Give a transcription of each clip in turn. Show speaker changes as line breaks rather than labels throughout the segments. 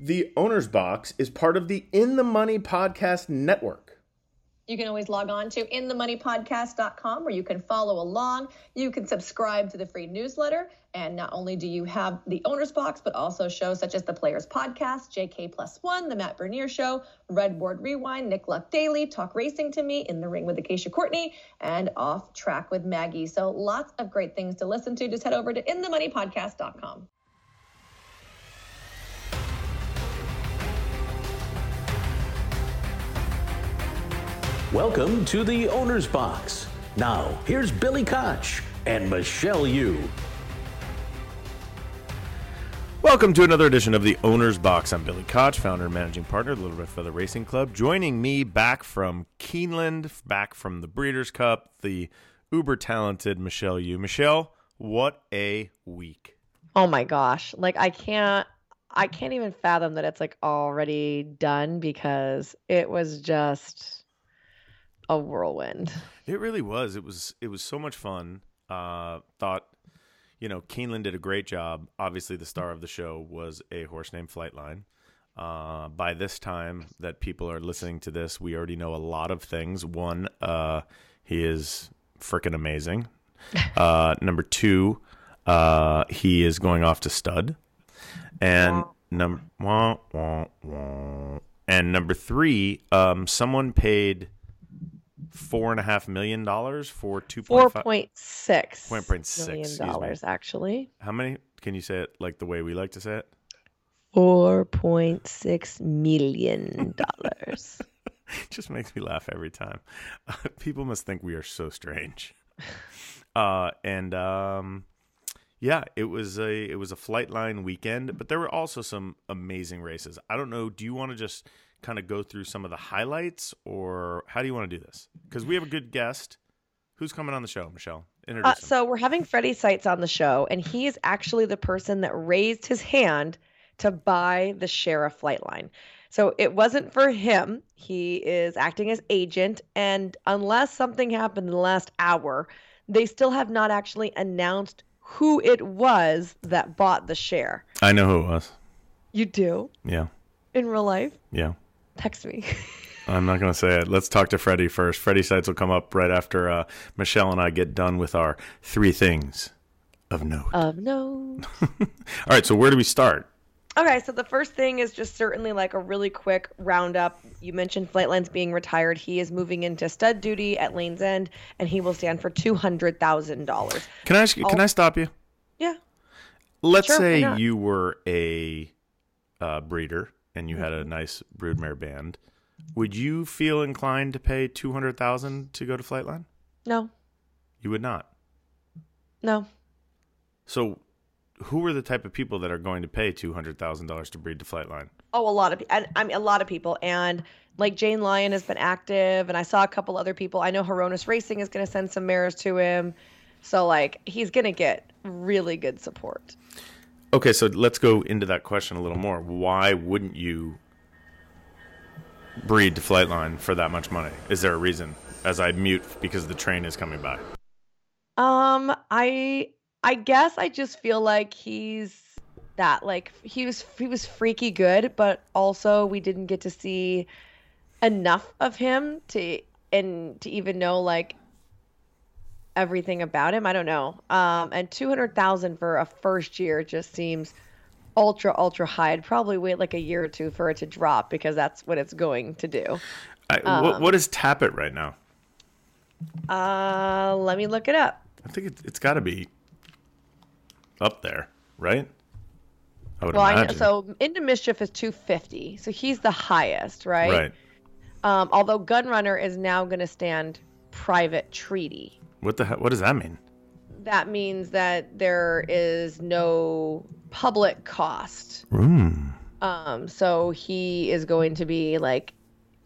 The Owner's Box is part of the In the Money Podcast Network.
You can always log on to inthemoneypodcast.com where you can follow along. You can subscribe to the free newsletter. And not only do you have the owner's box, but also shows such as the Players Podcast, JK Plus One, The Matt Bernier Show, Redboard Rewind, Nick Luck Daily, Talk Racing to Me, In the Ring with Acacia Courtney, and Off Track with Maggie. So lots of great things to listen to. Just head over to inthemoneypodcast.com.
Welcome to the Owner's Box. Now, here's Billy Koch and Michelle Yu.
Welcome to another edition of the Owner's Box. I'm Billy Koch, founder and managing partner of the Little Red Feather Racing Club. Joining me back from Keeneland, back from the Breeders' Cup, the uber talented Michelle Yu. Michelle, what a week.
Oh my gosh. Like I can't I can't even fathom that it's like already done because it was just a whirlwind.
It really was. It was it was so much fun. Uh, thought, you know, Keeneland did a great job. Obviously, the star of the show was a horse named Flightline. Uh, by this time that people are listening to this, we already know a lot of things. One, uh, he is freaking amazing. Uh, number two, uh, he is going off to stud, and number and number three, um, someone paid four and a half million dollars for two
Four point six
Point point six,
million dollars actually.
How many? Can you say it like the way we like to say it?
Four point six million dollars.
It just makes me laugh every time. people must think we are so strange. Uh, and um, yeah, it was a it was a Flightline weekend, but there were also some amazing races. I don't know. Do you want to just kind of go through some of the highlights, or how do you want to do this? Because we have a good guest. Who's coming on the show, Michelle? Introduce
Uh,
him.
so we're having Freddy Seitz on the show, and he is actually the person that raised his hand to buy the Sheriff Flightline. So it wasn't for him. He is acting as agent, and unless something happened in the last hour, they still have not actually announced who it was that bought the share.
I know who it was.
You do
Yeah,
in real life?
yeah.
Text me.
I'm not going to say it. Let's talk to Freddy first. Freddy Seitz will come up right after uh, Michelle and I get done with our three things of note.
of no.
All right, so where do we start?
Okay, so the first thing is just certainly like a really quick roundup. You mentioned Flightline's being retired. He is moving into stud duty at Lane's End, and he will stand for two hundred thousand dollars.
Can I ask you, can I stop you?
Yeah.
Let's
Sure,
say you were a uh, breeder and you had a mm-hmm. nice broodmare band. Would you feel inclined to pay two hundred thousand to go to Flightline?
No.
You would not.
No.
So, who are the type of people that are going to pay two hundred thousand dollars to breed to Flightline?
Oh, a lot of and I mean a lot of people, and like Jane Lyon has been active, and I saw a couple other people. I know Hronis Racing is going to send some mares to him, so like he's going to get really good support.
Okay, so let's go into that question a little more. Why wouldn't you breed to Flightline for that much money? Is there a reason? As I mute because the train is coming by.
Um, I I guess I just feel like he's that like he was he was freaky good, but also we didn't get to see enough of him to and to even know like everything about him. I don't know. Um, and two hundred thousand for a first year just seems ultra ultra high. I'd probably wait like a year or two for it to drop because that's what it's going to do.
I,
Um,
what, what is Tapit right now?
Uh, let me look it up.
I think it, it's got to be up there, right? I would
Well, I know, so into mischief is 250, so he's the highest, right?
right.
Um, although Gunrunner is now going to stand private treaty.
What the hell? What does that mean?
That means that there is no public cost.
Mm.
Um, so he is going to be like,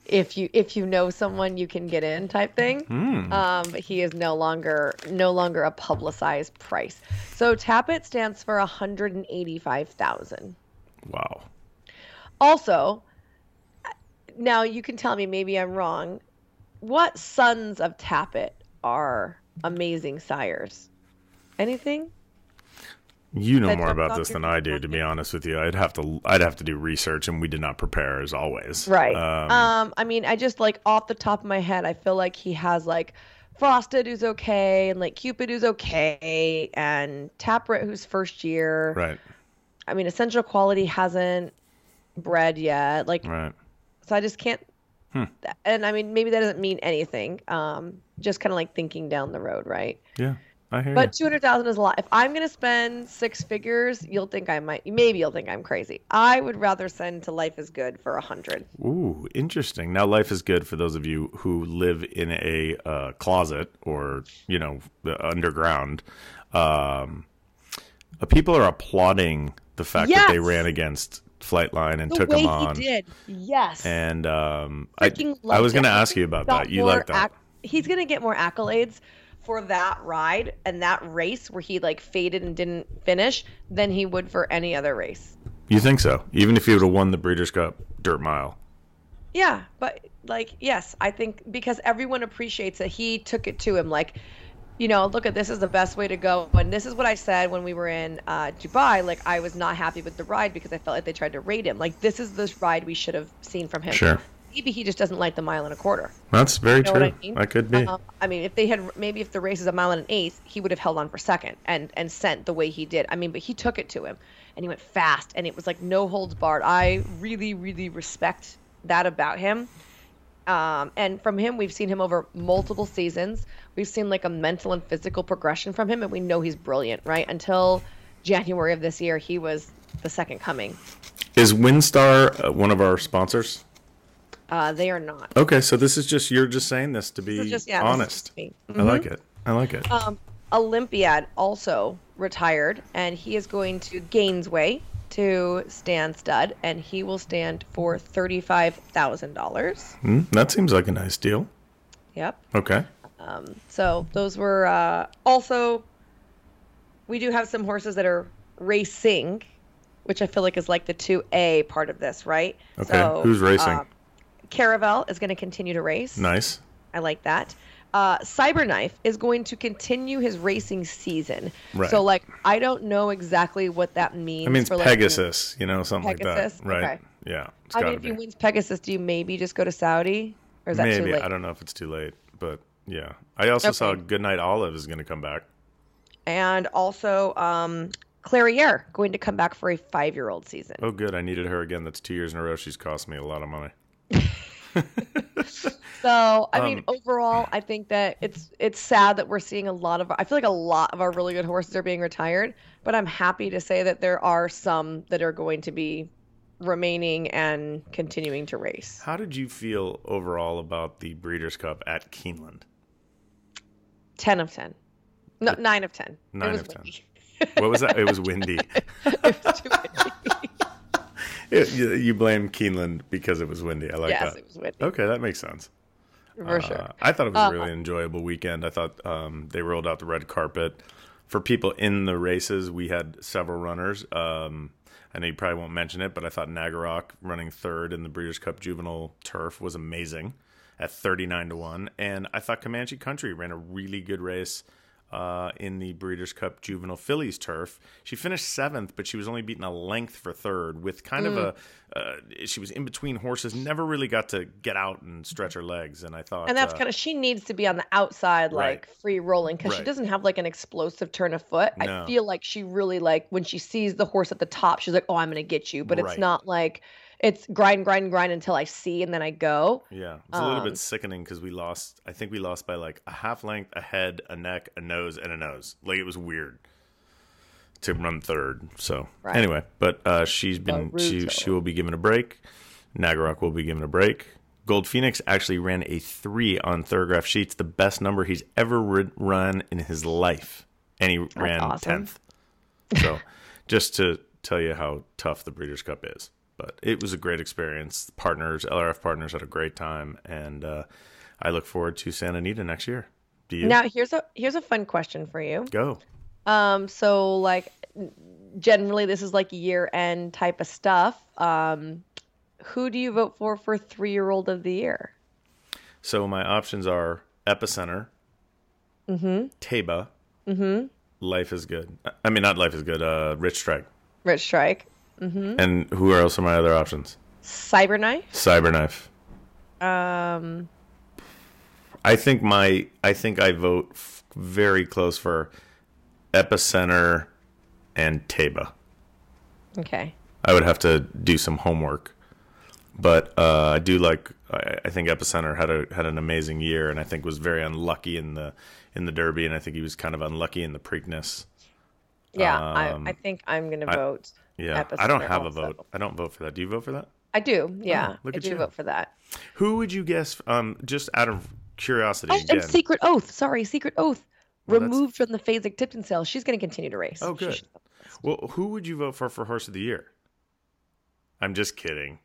if you if you know someone, you can get in type thing.
Mm.
Um, but he is no longer no longer a publicized price. So Tapit stands for 185,000.
Wow.
Also, now you can tell me maybe I'm wrong. What sons of Tapit are amazing sires? Anything?
You know more about this than I do, to be honest with you. I'd have to I'd have to do research, and we did not prepare as always.
Right.
Um,
Um, I mean, I just like off the top of my head, I feel like he has like Frosted who's okay, and like Cupid who's okay, and Taproot who's first year.
right.
I mean, Essential Quality hasn't bred yet. Like,
Right.
so I just can't.
Hmm.
And I mean, maybe that doesn't mean anything. Um, just kind of like thinking down the road, right?
Yeah. I hear
But two hundred thousand is a lot. If I'm gonna spend six figures, you'll think I might. Maybe you'll think I'm crazy. I would rather send to Life is Good for a hundred.
Ooh, interesting. Now, life is good for those of you who live in a uh, closet or you know the underground. Um, uh, people are applauding the fact that they ran against Flightline and
The
took
way
him on.
he did, yes.
And um, I, I was going to ask you about that. You like that?
He's gonna get more accolades for that ride and that race where he like faded and didn't finish than he would for any other race.
You think so? Even if he would have won the Breeders' Cup Dirt Mile.
Yeah, but like yes, I think because everyone appreciates that he took it to him like you know, look at this is the best way to go. And this is what I said when we were in uh, Dubai. Like, I was not happy with the ride because I felt like they tried to rate him. Like, this is the ride we should have seen from him.
Sure.
Maybe he just doesn't like the mile and a quarter.
That's very
You know
true.
I mean?
That could be.
Um, I mean, if they had maybe if the race is a mile and an eighth, he would have held on for second and and sent the way he did. I mean, but he took it to him, and he went fast, and it was like no holds barred. I really, really respect that about him. Um, and from him, we've seen him over multiple seasons. We've seen like a mental and physical progression from him, and we know he's brilliant. Right until January of this year, he was the second coming.
Is WinStar uh, one of our sponsors?
Uh, they are not.
Okay, so this is just you're just saying this to be
This just- yeah,
honest.
me.
I like it. I like it.
Um, Olympiad also retired, and he is going to Gainesway to stand stud, and he will stand for thirty-five thousand dollars.
Hmm, that seems like a nice deal.
Yep.
Okay.
Um, so those were uh, also. We do have some horses that are racing, which I feel like is like the two A part of this, right?
Okay,
So,
who's racing?
uh, Caravel is going to continue to race.
Nice.
I like that. Uh, Cyberknife is going to continue his racing season.
Right.
So, like, I don't know exactly what that means.
I mean, it's
for, like,
Pegasus, you know, something
Pegasus?
like that, right?
Okay.
Yeah,
I mean, if
be.
he wins Pegasus, do you maybe just go to Saudi, or is that
Maybe
too late?
I don't know if it's too late, but yeah. I also saw Goodnight Olive is going to come back.
And also, um, Clairiere going to come back for a five-year-old season.
Oh, good. I needed her again. That's two years in a row. She's cost me a lot of money.
So, I mean,
Um,
overall, I think that it's it's sad that we're seeing a lot of. I feel like a lot of our really good horses are being retired, but I'm happy to say that there are some that are going to be remaining and continuing to race.
How did you feel overall about the Breeders' Cup at Keeneland?
Ten of ten, no, nine of ten.
Nine of 10. What was that? it was windy.
it was too windy.
It- you, you blame Keeneland because it was windy. I like
yes,
that.
it was windy
Okay, that makes sense.
for
Uh,
sure.
I thought it was
Uh,
a really enjoyable weekend. I thought um, they rolled out the red carpet for people in the races. We had several runners. Um, I know you probably won't mention it, but I thought Nagirroc running third in the Breeders' Cup Juvenile Turf was amazing at thirty nine to one, and I thought Comanche Country ran a really good race. Uh, in the Breeders' Cup Juvenile Fillies turf, she finished seventh, but she was only beaten a length for third. With kind of a, uh, she was in between horses, never really got to get out and stretch her legs. And I thought,
And that's
uh,
kind of she needs to be on the outside,
Right.
like free rolling, because she doesn't have like an explosive turn of foot.
No.
I feel like she really like when she sees the horse at the top, she's like, "Oh, I'm gonna get you," but
Right.
it's not like it's grind, grind, grind until I see and then I go.
Yeah, it's a little
Um,
bit sickening because we lost. I think we lost by like a half length, a head, a neck, a nose, and a nose. Like it was weird to run third. So
Right.
anyway, but uh, she's been she she will be given a break. Nagirroc will be given a break. Gold Phoenix actually ran a three on Thorograph sheets, the best number he's ever rid- run in his life, and he ran
awesome.
tenth. So, just to tell you how tough the Breeders' Cup is, but it was a great experience. Partners, LRF partners, had a great time, and uh, I look forward to Santa Anita next year. Do you?
Now here's a here's a fun question for you.
Go.
Um, so like generally this is like year end type of stuff. Um, who do you vote for for three year old of the year?
So my options are Epicenter,
Mm-hmm.
Taiba, Life is good. I mean, not Life is good. Uh, Rich Strike.
Rich Strike,
And who else are my other options?
Cyberknife.
Cyberknife.
Um,
I think my I think I vote f- very close for Epicenter and Taiba.
okay.
I would have to do some homework, but uh, I do like. I, I think Epicenter had a had an amazing year, and I think was very unlucky in the in the Derby, and I think he was kind of unlucky in the Preakness.
Yeah,
Um,
I, I think I'm gonna
I-
vote.
Yeah, I don't have a vote. I don't vote for that. Do you vote for that?
I do. Yeah,
Oh, look
I
at
do
you.
vote for that.
Who would you guess? Um, just out of curiosity
Oh,
again.
Secret Oath. Sorry, Secret Oath.
Well, that's-
Removed from the Fasig-Tipton sale. She's going to continue to race.
Oh, good. Well, who would you vote for for Horse of the Year? I'm just kidding.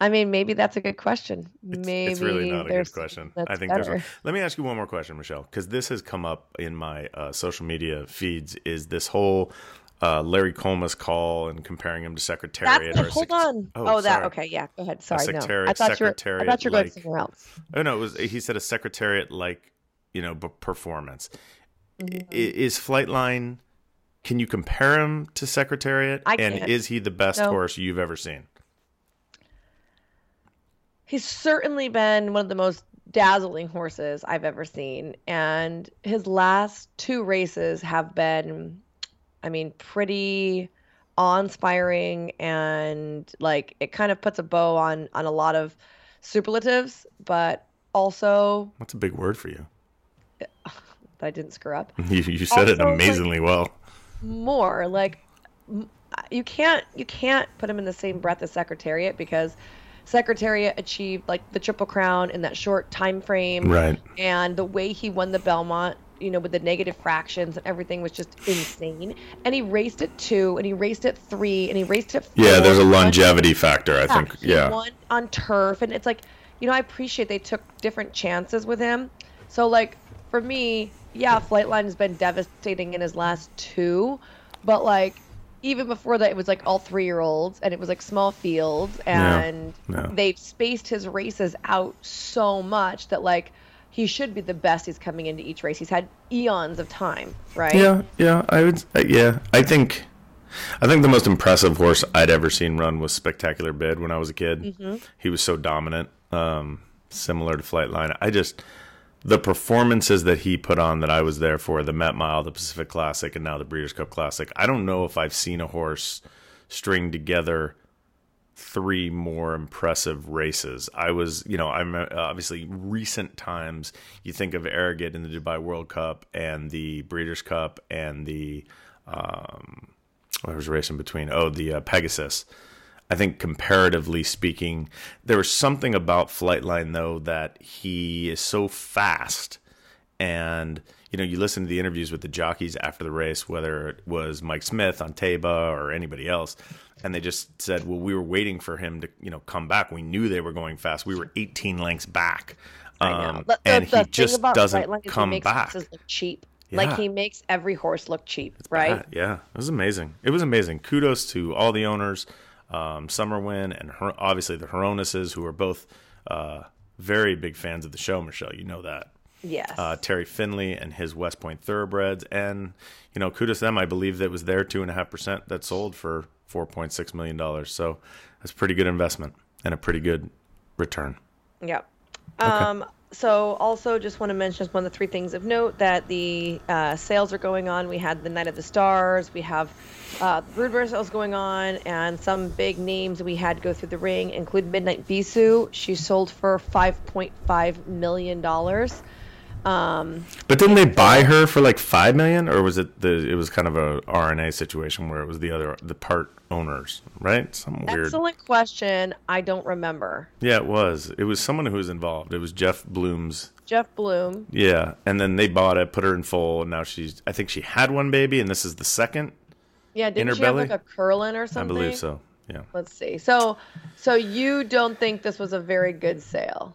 I mean, maybe that's a good question. Maybe
it's really not a good question. I think
better.
there's. Let me ask you one more question, Michelle, because this has come up in my uh, social media feeds. Is this whole uh, Larry Collmus call and comparing him to Secretariat?
That's,
or
hold
sec-
on.
Oh,
Oh, that. Okay, yeah. Go ahead. Sorry, no. I thought you were. I thought you were going somewhere else.
Oh no, it was. He said a Secretariat like, you know, b- performance.
Mm-hmm.
Is Flightline? Can you compare him to Secretariat?
I
and
can't.
is he the best
No.
horse you've ever seen?
He's certainly been one of the most dazzling horses I've ever seen. And his last two races have been, I mean, pretty awe-inspiring and like it kind of puts a bow on on a lot of superlatives, but also
That's a big word for you.
that I didn't screw up.
You, you said it
Also, like-
amazingly well.
more like you can't you can't put him in the same breath as secretariat because secretariat achieved like the triple crown in that short time frame
Right.
and the way he won the belmont you know with the negative fractions and everything was just insane and he raced it two and he raced it three and he raced it four
Yeah, there's a longevity factor. I think.
he
Yeah.
won on turf, and it's like, you know, I appreciate they took different chances with him. So like for me, yeah, Flightline has been devastating in his last two, but like even before that, it was like all three year olds, and it was like small fields, and they've spaced his races out so much that like. He should be the best he's coming into each race. He's had eons of time, right?
Yeah, yeah, I would. Uh, yeah, I think, I think the most impressive horse I'd ever seen run was Spectacular Bid when I was a kid.
Mm-hmm.
He was so dominant, um, similar to Flightline. I just the performances that he put on that I was there for the Met Mile, the Pacific Classic, and now the Breeders' Cup Classic. I don't know if I've seen a horse string together three more impressive races. I was, you know, I'm uh, obviously recent times. You think of Arrogate in the Dubai World Cup and the Breeders' Cup and the um, what was in between? Oh, the uh, Pegasus. I think comparatively speaking, there was something about Flightline though that he is so fast and you know you listen to the interviews with the jockeys after the race whether it was mike smith on Taiba or anybody else and they just said well we were waiting for him to you know come back we knew they were going fast we were 18 lengths back um,
The-
and
the
he just doesn't
Flightline is he
come
makes
back
cheap.
Yeah.
Like he makes every horse look cheap, right?
Ah, yeah, it was amazing. It was amazing. Kudos to all the owners, um, Summer Wind, and Her- obviously the Hronises, who are both uh, very big fans of the show. Michelle, you know that.
Yes.
Uh, Terry Finley and his West Point Thoroughbreds, and you know, kudos to them. I believe that was their two and a half percent that sold for four point six million dollars. So that's pretty good investment and a pretty good return.
Yep. Um, so also just want to mention as one of the three things of note that the uh, sales are going on. We had the Night of the Stars. We have uh, Broodmare sales going on, and some big names we had go through the ring include Midnight Bisou. She sold for five point five million dollars. Um,
But didn't they buy her for like five million, or was it the? It was kind of a RNA situation where it was the other the part owners, right? Some weird.
excellent question. I don't remember.
Yeah, it was. It was someone who was involved. It was Jeff Bloom's.
Jeff Bloom.
Yeah, and then they bought it, put her in full, and now she's. I think she had one baby, and this is the second.
Yeah, didn't she have like a curlin or something?
I believe so. Yeah.
Let's see. So, so you don't think this was a very good sale?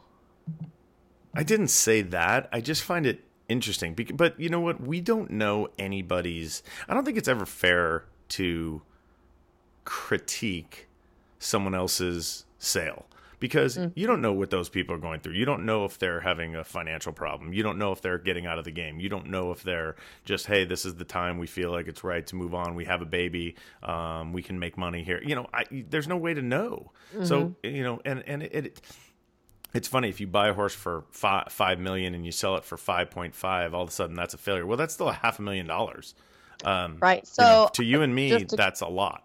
I didn't say that. I just find it interesting. But you know what? We don't know anybody's. I don't think it's ever fair to critique someone else's sale because
Mm.
you don't know what those people are going through. You don't know if they're having a financial problem. You don't know if they're getting out of the game. You don't know if they're just, hey, this is the time we feel like it's right to move on. We have a baby. Um, we can make money here. You know, I, there's no way to know. So you know, and and it, it it's funny if you buy a horse for five, five million and you sell it for five point five, all of a sudden that's a failure. Well, that's still a half a million dollars. Um,
Right.
you know,
So
to you and me,
to-
that's a lot.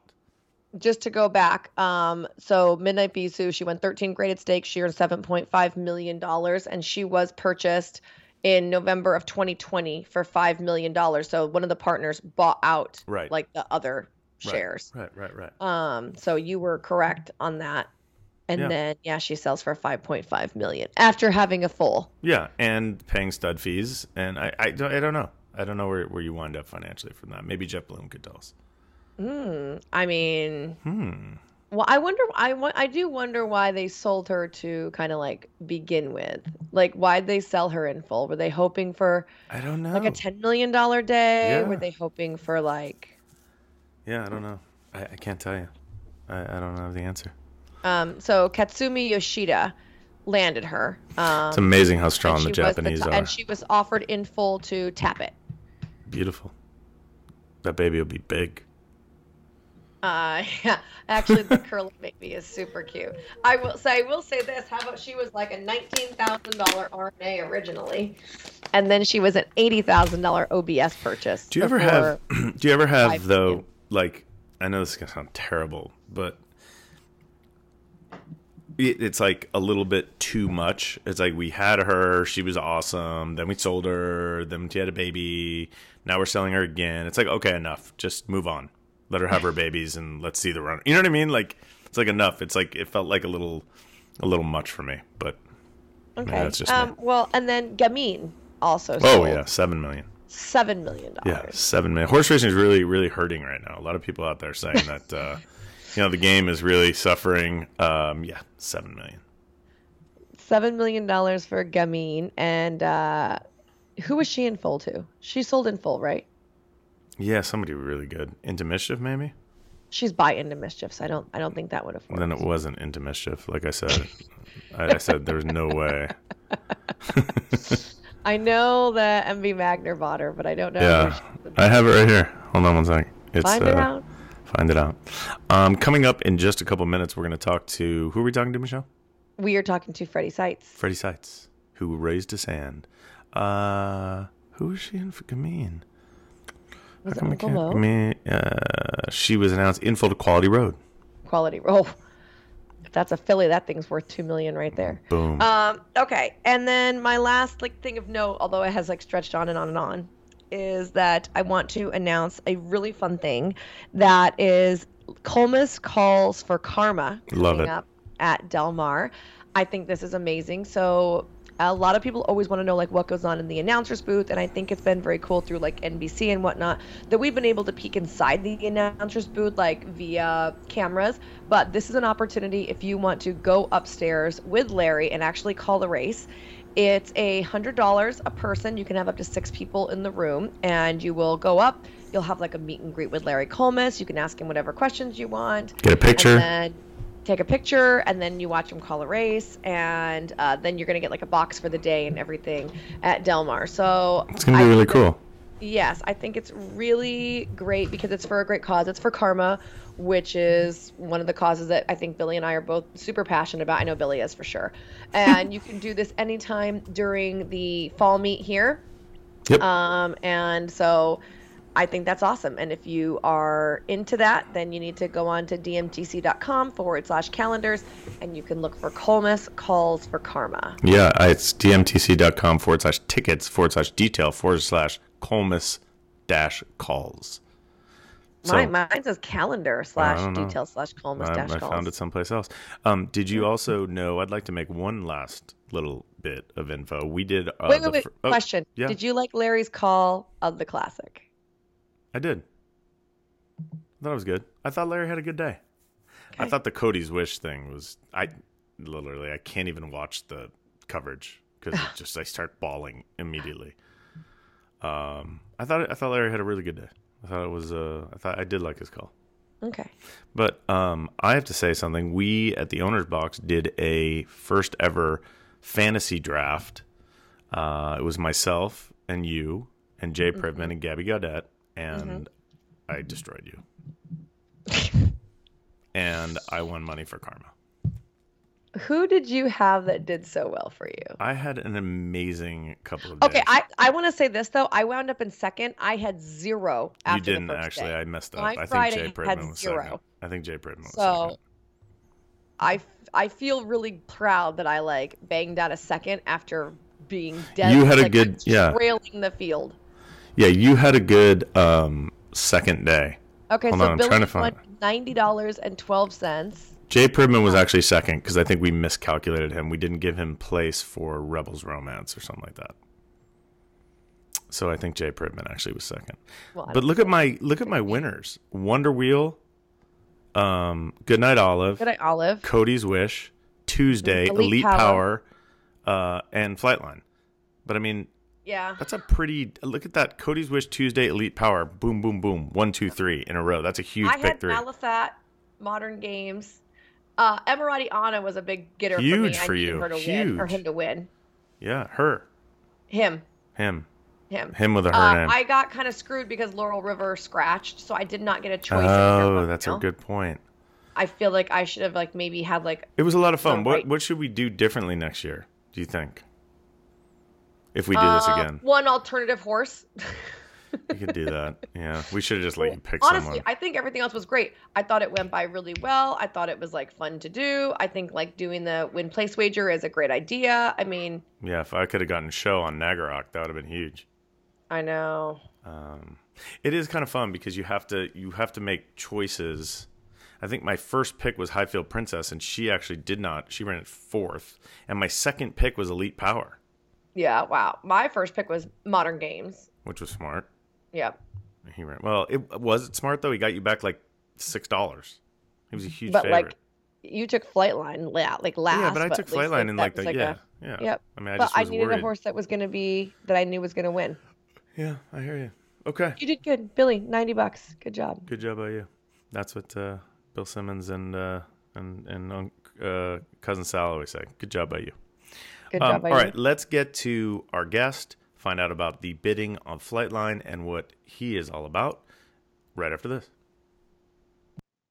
just to go back, um, so Midnight Bisou, she won 13 graded stakes. She earned 7.5 million dollars, and she was purchased in November of 2020 for five million dollars. So one of the partners bought out
Right.
like the other
Right.
shares.
Right, right, right.
Um, so you were correct on that. And
Yeah.
then yeah, she sells for 5.5 million after having a full.
Yeah, and paying stud fees, and I, I, don't- I don't know. I don't know where, where you wind up financially from that. Maybe Jeff Bloom could tell us.
Hmm. I mean,
Hmm.
well, I wonder. I wa- I do wonder why they sold her to kind of like begin with. Like, why'd they sell her in full? Were they hoping for
I don't know.
like a ten million dollar day?
Yeah.
Were they hoping for like?
yeah, I don't know. I, I can't tell you. I, I don't know the answer.
Um. So Katsumi Yoshida landed her. Um,
It's amazing how strong the Japanese
t-
are.
and she was offered in full to Tapit.
Beautiful. That baby will be big.
Uh, yeah, actually, the curly baby is super cute. I will say, I will say this. How about she was like a nineteen thousand dollar RNA originally, and then she was an eighty thousand dollar OBS purchase.
Do you ever have? do you ever have though?
million.
Like, I know this is gonna sound terrible, but it's like a little bit too much. It's like we had her, she was awesome. Then we sold her. Then she had a baby. Now we're selling her again. It's like okay, enough. Just move on. Let her have her babies and let's see the run. You know what I mean? Like it's like enough. It's like it felt like a little, a little much for me. But
Okay.
that's just me.
um. Well, and then Gamine also.
oh
sold
yeah, seven million.
Seven million
Yeah, seven million. Horse racing is really, really hurting right now. A lot of people out there saying that, uh, you know, the game is really suffering. Um, yeah, seven million.
Seven million dollars for Gamine, and uh, who was she in full to? She sold in full, right?
Yeah, somebody really good. Into mischief, maybe.
She's by into mischief, so I don't. I don't think that would have worked.
Then it wasn't into mischief. Like I said, I, I said there was no way.
I know that MV Magnier bought her, but I don't know.
Yeah. I have it right here. Hold on one second. It's,
Find it
uh,
out.
Find it out. Um, coming up in just a couple minutes, we're going to talk to who are we talking to, Michelle?
We are talking to Freddy Seitz.
Freddy Seitz, who raised his hand. Uh, who is she in for Gamine?
Was it
How come I
Uncle Mo?
Gamine, uh, she was announced in full to Quality Road.
Quality roll. If that's a filly, that thing's worth two million right there.
Boom.
Um, okay, and then my last like thing of note, although it has like stretched on and on and on, is that I want to announce a really fun thing that is Collmus calls for CARMA
Love
coming
it.
up at Del Mar. I think this is amazing. So a lot of people always want to know like what goes on in the announcers booth, and I think it's been very cool through like NBC and whatnot that we've been able to peek inside the announcers booth like via cameras. But this is an opportunity if you want to go upstairs with Larry and actually call the race. It's a hundred dollars a person. You can have up to six people in the room, and you will go up. You'll have like a meet and greet with Larry Collmus. You can ask him whatever questions you want.
Get a picture.
And then take a picture, and then you watch him call a race, and uh, then you're gonna get like a box for the day and everything at Del Mar. So
It's going to be
I
really cool.
Yes, I think it's really great because it's for a great cause. It's for karma, which is one of the causes that I think Billy and I are both super passionate about. I know Billy is for sure. And you can do this anytime during the fall meet here.
Yep.
Um, and so I think that's awesome. And if you are into that, then you need to go on to dmtc.com forward slash calendars and you can look for Collmus Calls for CARMA.
Yeah, it's dmtc.com forward slash tickets forward slash detail forward slash Collmus dash calls. So-
Mine, mine says calendar slash detail slash Collmus
I,
dash
I found it someplace else. Um, did you also know? I'd like to make one last little bit of info. We did. Uh,
wait, wait, wait.
fir- oh,
Question.
yeah.
Did you like Larry's call of the classic?
I did. I thought it was good. I thought Larry had a good day. I thought the Cody's wish thing was. I literally I can't even watch the coverage because just I start bawling immediately. Um, I thought I thought Larry had a really good day. I thought it was. Uh, I thought I did like his call.
Okay.
But um, I have to say something. We at the owners box did a first ever fantasy draft. Uh, it was myself and you and Jay
Mm-hmm.
Privman and Gabby Gaudet, and I destroyed you. and I won money for CARMA.
Who did you have that did so well for you?
I had an amazing couple of days. Okay.
I, I want to say this though. I wound up in second. I had zero
you didn't
the first
actually.
day.
I messed up.
My
I think
Friday
Jay
had
Privman was second.
zero.
I think Jay Privman was
So
second.
I, I feel really proud that I like banged out a second after being dead.
You had a
like,
good- yeah.
trailing the field.
Yeah, you had a good um, second day.
Okay,
Hold
so
on, I'm trying to find-
ninety dollars and twelve cents.
Jay Privman was actually second because I think we miscalculated him. We didn't give him place for Rebels Romance or something like that. So I think Jay Privman actually was second.
Well,
But look at my look at my winners: Wonder Wheel, um, Goodnight Olive,
Good night, Olive.
Cody's Wish, Tuesday,
Elite
Elite,
Power.
Power, uh, and Flightline. But I mean,
Yeah.
that's a pretty look at that. Cody's Wish, Tuesday, Elite Power, boom, boom, boom, one, two, three in a row. That's a huge
I
pick
had
three.
Malathaat, Modern Games. Uh, Emaraaty Ana was a big getter for me.
Huge for you.
Her to win, or
Huge.
For him to win.
yeah, her,
Him.
him,
Him.
him with a her
Uh,
name.
I got kind of screwed because Laurel River scratched, so I did not get a choice.
Oh, that's a good point.
I feel like I should have like maybe had like
It was a lot of fun. What
right.
what should we do differently next year? Do you think? If we do this
uh,
again,
one alternative horse.
we could do that. Yeah, we should have just let you pick
Honestly,
someone.
I think everything else was great. I thought it went by really well. I thought it was like fun to do. I think like doing the win place wager is a great idea. I mean,
Yeah, if I could have gotten show on Nagirroc, that would have been huge.
I know.
Um, it is kind of fun because you have to you have to make choices. I think my first pick was Highfield Princess, and she actually did not. She ran it fourth, and my second pick was Elite Power,
Yeah, wow. My first pick was Modern Games.
which was smart.
Yep.
He ran well. It was it smart though. He got you back like six dollars. He was a huge
but
favorite.
like you took Flightline yeah, like last.
yeah, but I
at
took Flightline in like the yeah,
a-
yeah.
Yep.
I mean, I
but
just
I needed
worried.
a horse that was going to be that I knew was going to win.
Yeah, I hear you. Okay,
You did good, Billy. Ninety bucks. Good job.
good job by you. That's what uh, Bill Simmons and uh, and and uh, cousin Sal always say. Good job by you.
Good
Um,
job. by
all
you.
right, let's get to our guest. Find out about the bidding on Flightline and what he is all about. Right after this.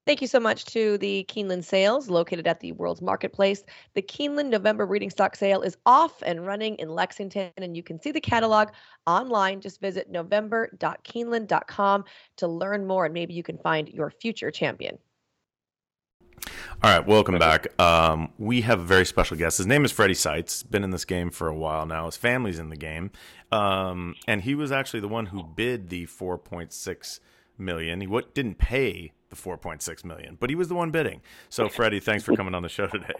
Thank you so much to the Keeneland Sales, located at the World's Marketplace. The Keeneland November Breeding Stock Sale is off and running in Lexington, and you can see the catalog online. Just visit november.keeneland.com to learn more, and maybe you can find your future champion.
All right, welcome back. Um, we have a very special guest. His name is Freddy Seitz. Been in this game for a while now. His family's in the game, um, and he was actually the one who bid the 4.6 million. He what didn't pay the 4.6 million, but he was the one bidding. So, Freddy, thanks for coming on the show today.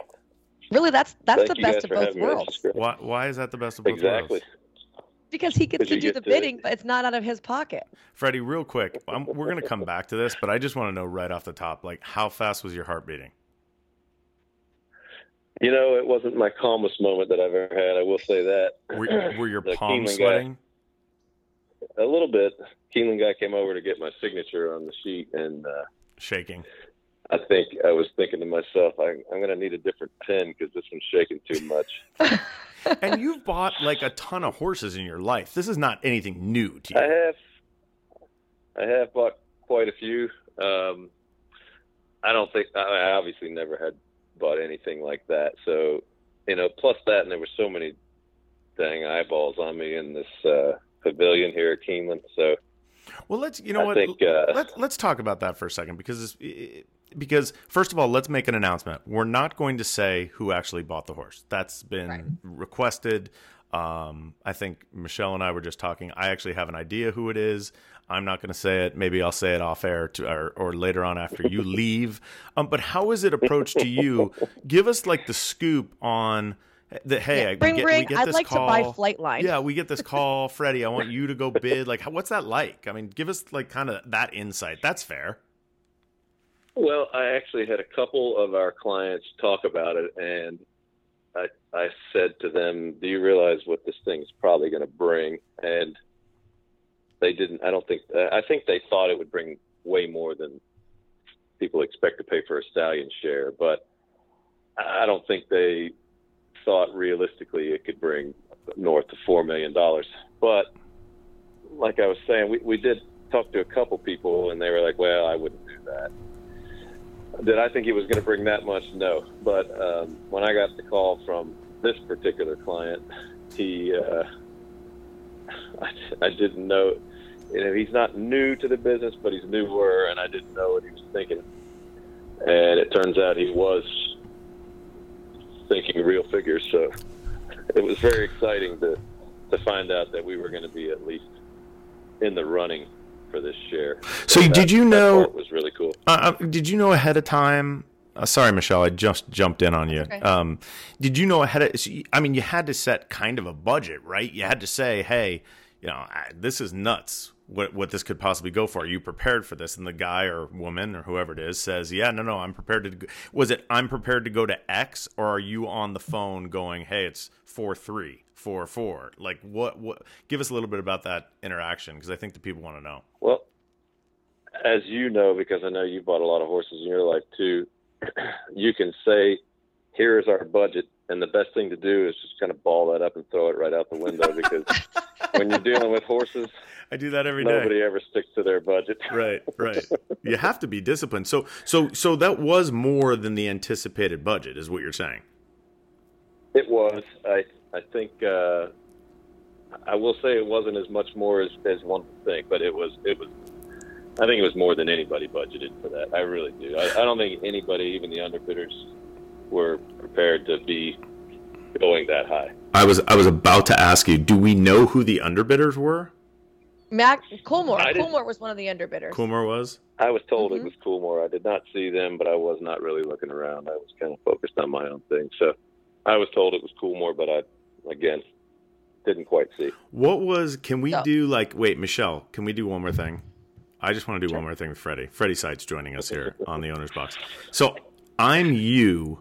Really, that's that's
Thank
the best of both
having me. That's
worlds.
Why, why is that the best of both
Exactly.
worlds?
Because he gets to do the
get to-
bidding, but it's not out of his pocket.
Freddy, real quick, i we're going to come back to this, but I just want to know right off the top, like, how fast was your heart beating?
You know, it wasn't my calmest moment that I've ever had. I will say that.
Were, were your palms
Keeneland guy-
sweating?
A little bit. Keeneland guy came over to get my signature on the sheet, and uh,
Shaking.
I think I was thinking to myself, I, I'm going to need a different pen because this one's shaking too much.
and you've bought like a ton of horses in your life. This is not anything new to you.
I have, I have bought quite a few. Um, I don't think I obviously never had bought anything like that. So, you know, plus that, and there were so many dang eyeballs on me in this uh, pavilion here at Keeneland. So
Well, let's you know
I
what?
think, uh,
let's let's talk about that for a second because it's, because first of all, let's make an announcement. We're not going to say who actually bought the horse. That's been
Right.
requested. Um, I think Michelle and I were just talking. I actually have an idea who it is. I'm not going to say it. Maybe I'll say it off air to, or, or later on after you leave. Um, but how is it approached to you? Give us like the scoop on the hey,
Yeah,
I-
ring
we get,
ring.
we get
I'd like
call.
to buy Flightline.
Yeah, we get this call, Freddy. I want you to go bid. Like, how, what's that like? I mean, give us like kind of that insight. That's fair.
Well, I actually had a couple of our clients talk about it, and I, I said to them, "Do you realize what this thing is probably going to bring?" And they didn't. I don't think. I think they thought it would bring way more than people expect to pay for a stallion share, but I don't think they thought realistically it could bring north of four million dollars. But like I was saying, we, we did talk to a couple people, and they were like, "Well, I wouldn't do that." Did I think he was going to bring that much? No. But um, when I got the call from this particular client, he uh, I, I didn't know. You know, he's not new to the business, but he's newer, and I didn't know what he was thinking. And it turns out he was thinking real figures. So it was very exciting to to find out that we were going to be at least in the running for this share.
So
that,
did you
that
know?
part was really cool.
Uh, uh, did you know ahead of time? Uh, sorry, Michelle, I just jumped in on you.
Okay.
Um, did you know ahead of? so you- I mean, you had to set kind of a budget, right? You had to say, "Hey, you know, I, this is nuts. What what this could possibly go for? Are you prepared for this?" And the guy or woman or whoever it is says, "Yeah, no, no, I'm prepared to." Go. Was it I'm prepared to go to X, or are you on the phone going, "Hey, it's four three, four four? Like what? What? Give us a little bit about that interaction because I think the people want to know.
Well, as you know, because I know you bought a lot of horses in your life too, you can say, "Here is our budget," and the best thing to do is just kind of ball that up and throw it right out the window because when you're dealing with horses,
I do that every day.
nobody ever sticks to their budget.
right right you have to be disciplined so so so that was more than the anticipated budget is what you're saying
It was. I I think uh, I will say it wasn't as much more as, as one would think, but it was it was. I think it was more than anybody budgeted for that. I really do. I, I don't think anybody, even the underbidders, were prepared to be going that high.
i was i was about to ask you do we know who the underbidders were
Mac Coolmore.
I didn't-
Coolmore was one of the underbidders.
Coolmore was
I was told
Mhm.
it was Coolmore. I did not see them, but I was not really looking around. I was kind of focused on my own thing. So I was told it was Coolmore, but I, again, didn't quite see.
what was can we
So-
do like wait michelle can we do one more thing i just want to do one more thing with Freddy Freddy Seitz joining us here on the owner's box so i'm you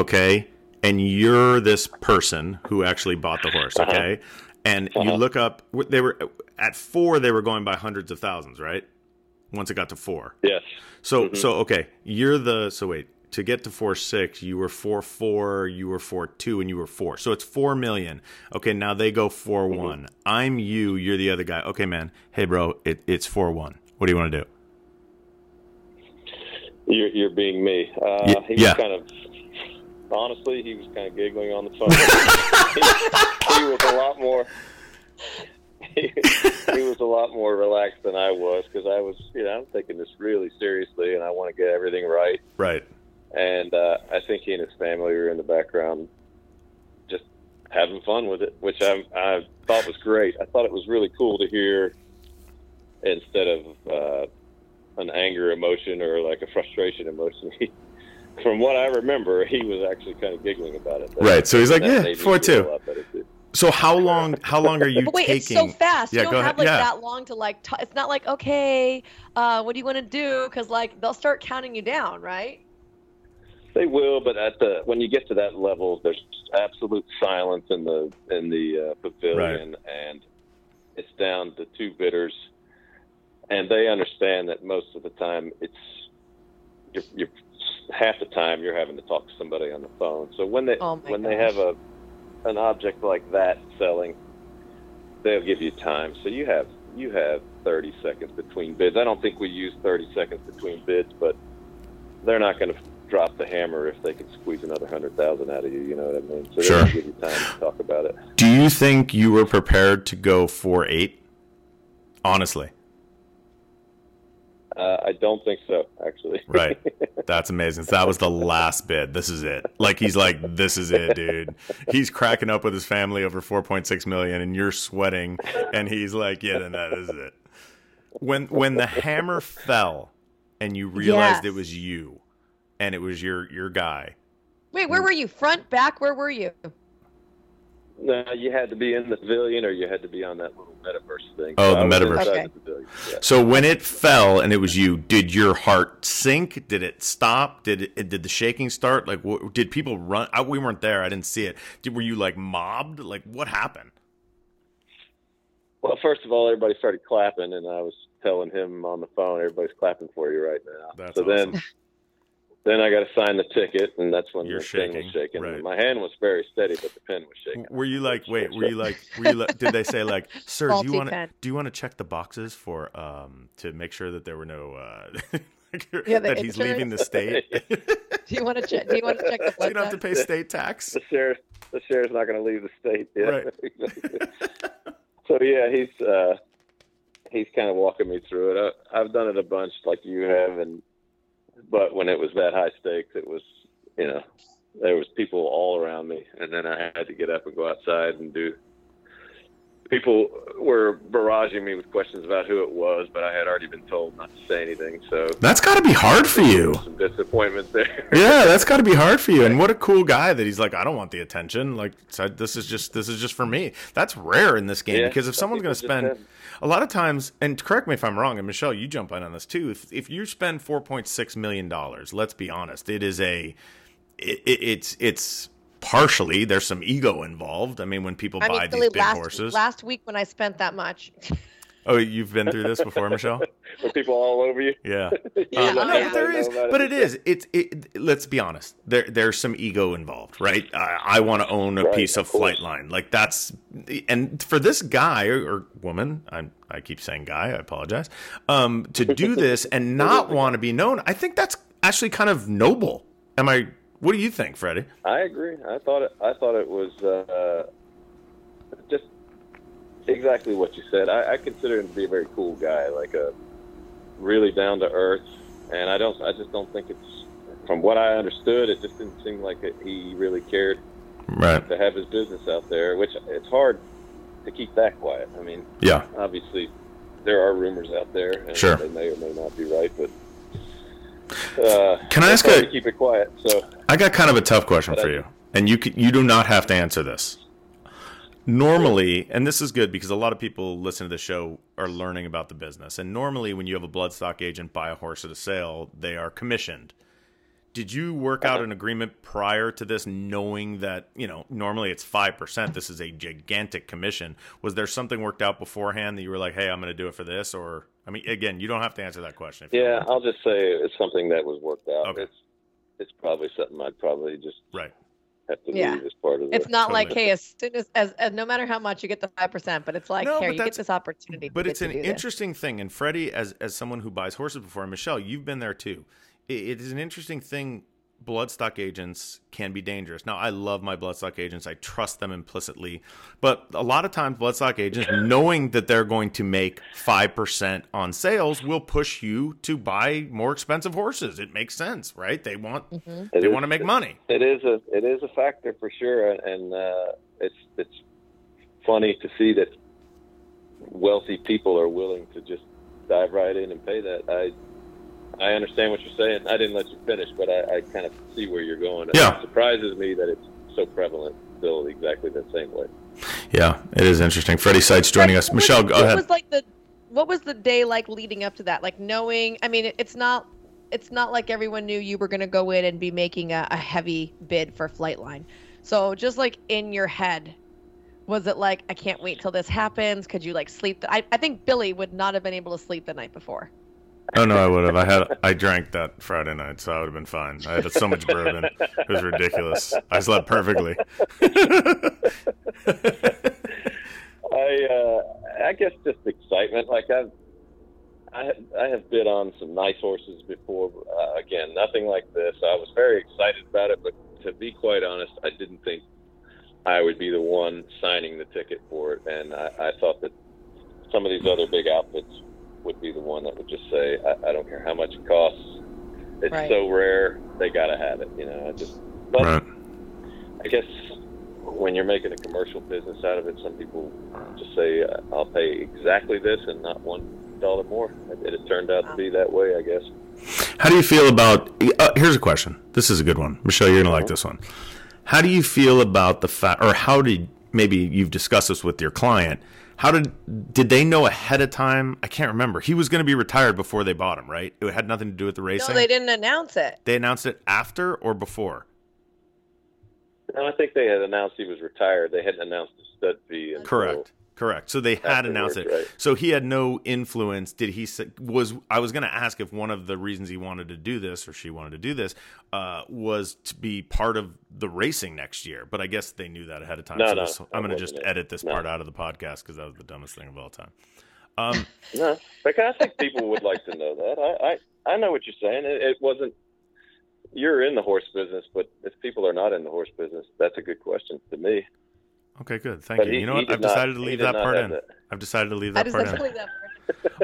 okay and you're this person who actually bought the horse okay and you
Uh-huh.
look up they were at four they were going by hundreds of thousands right once it got to four
Yes.
So
Mhm.
so okay, you're the so wait to get to four six, you were four four, you were four two, and you were four. So it's four million. Okay, now they go four
Mm-hmm.
one. I'm you, you're the other guy. Okay, man. Hey, bro, it, it's four one. What do you want to do?
You're, you're being me. Uh,
Ye-
he was
yeah.
kind of, honestly, he was kind of giggling on the phone. he, he was a lot more. He, he was a lot more relaxed than I was because I was, you know, I'm taking this really seriously and I want to get everything right.
Right.
And uh, I think he and his family were in the background, just having fun with it, which I, I thought was great. I thought it was really cool to hear instead of uh, an anger emotion or like a frustration emotion. He, from what I remember, he was actually kind of giggling about it.
Right, so he's like, "Yeah, four
feel
two."
a lot better, too.
So how long? How long are you
But wait,
taking?
it's so fast.
Yeah,
you don't have
ahead.
like
Yeah.
that long to like. T- it's not like okay, uh, what do you want to do? Because like they'll start counting you down, right?
They will, but at the when you get to that level, there's absolute silence in the in the uh, pavilion, and it's down to two bidders, and they understand that most of the time it's you're, you're half the time you're having to talk to somebody on the phone. So when they
Oh my
when they have a an object like that selling, they'll give you time. So you have you have 30 seconds between bids. I don't think we use 30 seconds between bids, but they're not going to drop the hammer if they can squeeze another hundred thousand out of you. You know what I mean? So
Sure.
they'll give you time to talk about it.
Do you think you were prepared to go four eight? Honestly,
Uh, I don't think so, actually.
right. That's amazing. So that was the last bid. This is it. Like he's like, this is it, dude. He's cracking up with his family over 4.6 million, and you're sweating, and he's like, yeah, then that is it. When when the hammer fell, and you realized
Yes.
it was you, and it was your your guy.
Wait, where were you? Front, back? Where were you?
No, you had to be in the pavilion, or you had to be on that little metaverse thing.
Oh,
So
the metaverse.
Okay.
the yeah.
So when it fell and it was you, did your heart sink? Did it stop? Did it, did the shaking start? Like, what, did people run? I, we weren't there. I didn't see it. Did, were you like mobbed? Like, what happened?
Well, first of all, everybody started clapping, and I was telling him on the phone, "Everybody's clapping for you right now."
That's
so
awesome.
then, then I got to sign the ticket, and that's when
You're
the thing
shaking,
was shaking.
right.
My hand was very steady, but the pen was shaking.
Were you like, wait, were you like, were you like, did they say like, sir, do you want to, do you want to check the boxes for, um, to make sure that there were no, uh,
Yeah,
that he's
insurance.
leaving the state?
Do you want to check? Do you want to check the
so
blood
you don't have to pay state tax.
the sheriff the sheriff's not going to leave the state yeah
Right.
so yeah he's uh he's kind of walking me through it I, i've done it a bunch like you have and but when it was that high stakes it was you know there was people all around me. And then i had to get up and go outside and do people were barraging me with questions about who it was but i had already been told not to say anything so
That's got to be hard for you.
some disappointment there
Yeah, that's got to be hard for you. And what a cool guy that he's like, I don't want the attention. Like, this is just this is just for me. That's rare in this game
Yeah,
because if someone's going to spend
have-
a lot of times, and correct me if I'm wrong, and Michelle, you jump in on this too. If if you spend 4.6 million dollars, let's be honest, it is a it, it, it's it's partially there's some ego involved. I mean, when people
I
buy
mean,
these
Billy,
big
last
horses.
last week when I spent that much,
oh, you've been through this before, Michelle.
with people all over you
Yeah.
Yeah,
Um, no,
yeah.
but there
I know
is,
about it.
but it is. It's. It, let's be honest. There, there's some ego involved, right? I, I want to own a
Right,
piece of
of course.
Flightline. Like that's, and for this guy or, or woman, I, I keep saying guy. I apologize. Um, to do this and not want to be known, I think that's actually kind of noble. Am I? What do you think, Freddy?
I agree. I thought it. I thought it was uh, just exactly what you said. I, I consider him to be a very cool guy, like a really down to earth. And I don't. I just don't think it's. From what I understood, it just didn't seem like it, he really cared
Right.
to have his business out there. Which it's hard to keep that quiet. I mean,
Yeah.
obviously, there are rumors out there, and
Sure.
they may or may not be right. But uh,
Can I ask a-
to keep it quiet? So
I got kind of a tough question
But
for
I-
you, and you can, you do not have to answer this. Normally, and this is good because a lot of people listen to the show are learning about the business. And normally, when you have a bloodstock agent buy a horse at a sale, they are commissioned. Did you work out an agreement prior to this, knowing that you know normally it's five percent? This is a gigantic commission. Was there something worked out beforehand that you were like, "Hey, I'm going to do it for this"? Or I mean, again, you don't have to answer that question. If
Yeah, I'll just say it's something that was worked out.
Okay.
It's it's probably something I'd probably just
right.
have to
Yeah.
leave as part of
it's
the.
not like, hey, as soon as, as, as no matter how much you get the five percent, but it's like,
No,
here,
but
you get this opportunity.
But it's an
do this.
interesting thing, and Freddy, as as someone who buys horses before, and Michelle, you've been there too. It, it is an interesting thing. Bloodstock agents can be dangerous. Now, I love my bloodstock agents. I trust them implicitly, but a lot of times, bloodstock agents, knowing that they're going to make five percent on sales, will push you to buy more expensive horses. It makes sense, right? They want
It
they
is-
want to make money.
It is a it is a factor for sure, and uh, it's it's funny to see that wealthy people are willing to just dive right in and pay that. I I understand what you're saying. I didn't let you finish, but I, I kind of see where you're going.
Yeah.
It surprises me that it's so prevalent still exactly the same way.
Yeah, it is interesting. Freddy Seitz joining
Like,
us.
what was-
Michelle, go
what
ahead.
was like the what was the day like leading up to that? Like knowing, I mean, it's not it's not like everyone knew you were going to go in and be making a, a heavy bid for Flightline. So just like in your head, was it like I can't wait till this happens? Could you like sleep? The, I I think Billy would not have been able to sleep the night before.
Oh no, I would have. I had I drank that Friday night, so I would have been fine. I had so much bourbon, it was ridiculous. I slept perfectly.
I uh, I guess just excitement. Like I've I have, I have bid on some nice horses before. Uh, again, nothing like this. I was very excited about it, but to be quite honest, I didn't think I would be the one signing the ticket for it, and I, I thought that some of these other big outfits would be the one that would just say, "I, I don't care how much it costs. It's
Right.
so rare, they got to have it." You know, I just. But
right.
I guess when you're making a commercial business out of it, some people just say, uh, "I'll pay exactly this and not one dollar more." And it turned out to be that way, I guess.
How do you feel about? Uh, here's a question. This is a good one, Michelle. You're gonna like this one. How do you feel about the fact, or how did maybe you've discussed this with your client? How did did they know ahead of time? I can't remember. He was going to be retired before they bought him, right? It had nothing to do with the racing.
No, they didn't announce it.
They announced it after or before.
No, I think they had announced he was retired. They hadn't announced the stud fee. Until,
Correct. Correct. So they had announced it.
right.
So he had no influence. Did he say, was I was going to ask if one of the reasons he wanted to do this or she wanted to do this uh, was to be part of the racing next year. But I guess they knew that ahead of time.
No,
so
no,
this- I'm going to just
it.
edit this
No.
part out of the podcast because that was the dumbest thing of all time. Um,
No, because I think people would like to know that. I, I, I know what you're saying. It, it wasn't. You're in the horse business, but if people are not in the horse business, that's a good question to me.
Okay, good. Thank
But
you.
he-
you know what? I've
not-
decided to leave that part in.
that.
I've decided to leave that
just
part in.
definitely that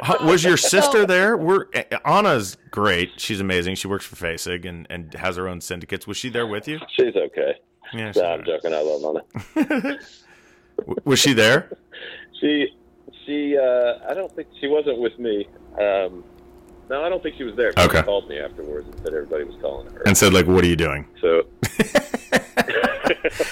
part.
Uh, was your sister there? We're Anna's great. She's amazing. She works for FASIG and, and has her own syndicates. Was she there with you?
She's okay.
Yeah.
No, I'm joking. I love Anna.
was she there?
She, she. Uh, I don't think she wasn't with me. Um, no, I don't think she was there.
Okay.
She called me afterwards and said everybody was calling her.
And said like, "What are you doing?"
so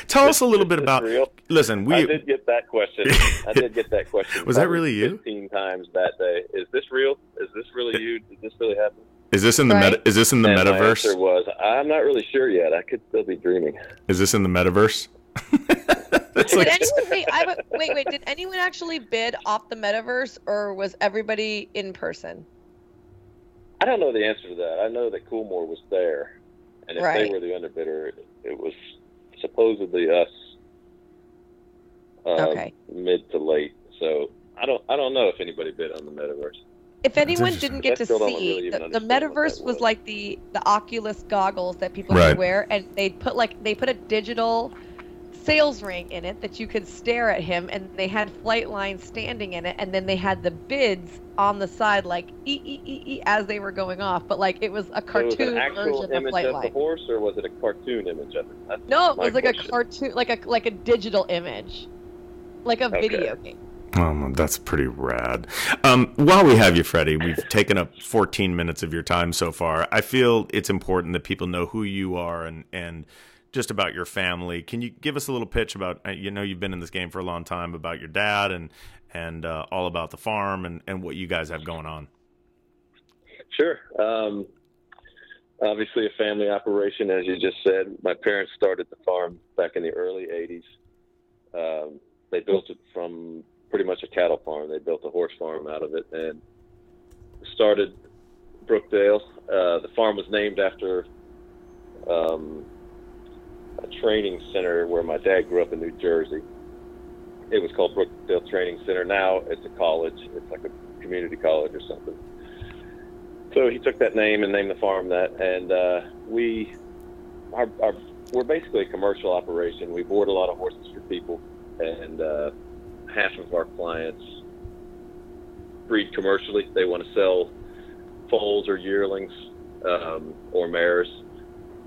Tell us a little bit
Is this
about.
Real?
Listen,
I
we
did get that question. I did get that question.
Was that really you?
Fifteen times that day. Is this real? Is this really you? Did this really happen?
is this in the
Right.
meta, is this in the
and My
metaverse?
answer was, I'm not really sure yet. I could still be dreaming.
Is this in the metaverse? It's
Did
like-
anyone wait, I, wait, wait? Did anyone actually bid off the metaverse, or was everybody in person?
I don't know the answer to that. I know that Coolmore was there, and if
Right.
they were the underbidder, it was supposedly us. Uh,
Okay.
Mid to late. So I don't. I don't know if anybody bid on the metaverse.
If anyone didn't get to see,
really
the, the metaverse was
was.
like the the Oculus goggles that people
Right.
could wear, and they put like they put a digital sales ring in it that you could stare at him, and they had flight lines standing in it, and then they had the bids on the side like e e e e as they were going off, but like it was a
So it was
cartoon
an actual
version of
image
flight
of the
line.
horse, or was it a cartoon image of it? That's
No, it was like a cartoon, like a like a digital image, like a
Okay.
video game.
Oh, that's pretty rad. Um, while we have you, Freddy, we've taken up 14 minutes of your time so far. I feel it's important that people know who you are and and just about your family. Can you give us a little pitch about? uh, You know, you've been in this game for a long time about your dad and and uh, all about the farm and and what you guys have going on.
Sure. Um, obviously, a family operation, as you just said. My parents started the farm back in the early 80s. They built it from pretty much a cattle farm. They built a horse farm out of it and started Brookdale. Uh, the farm was named after um, a training center where my dad grew up in New Jersey. It was called Brookdale Training Center. Now it's a college. It's like a community college or something. So he took that name and named the farm that, and uh, we, our, we're basically a commercial operation. We board a lot of horses for people, and uh, half of our clients breed commercially. They want to sell foals or yearlings um, or mares,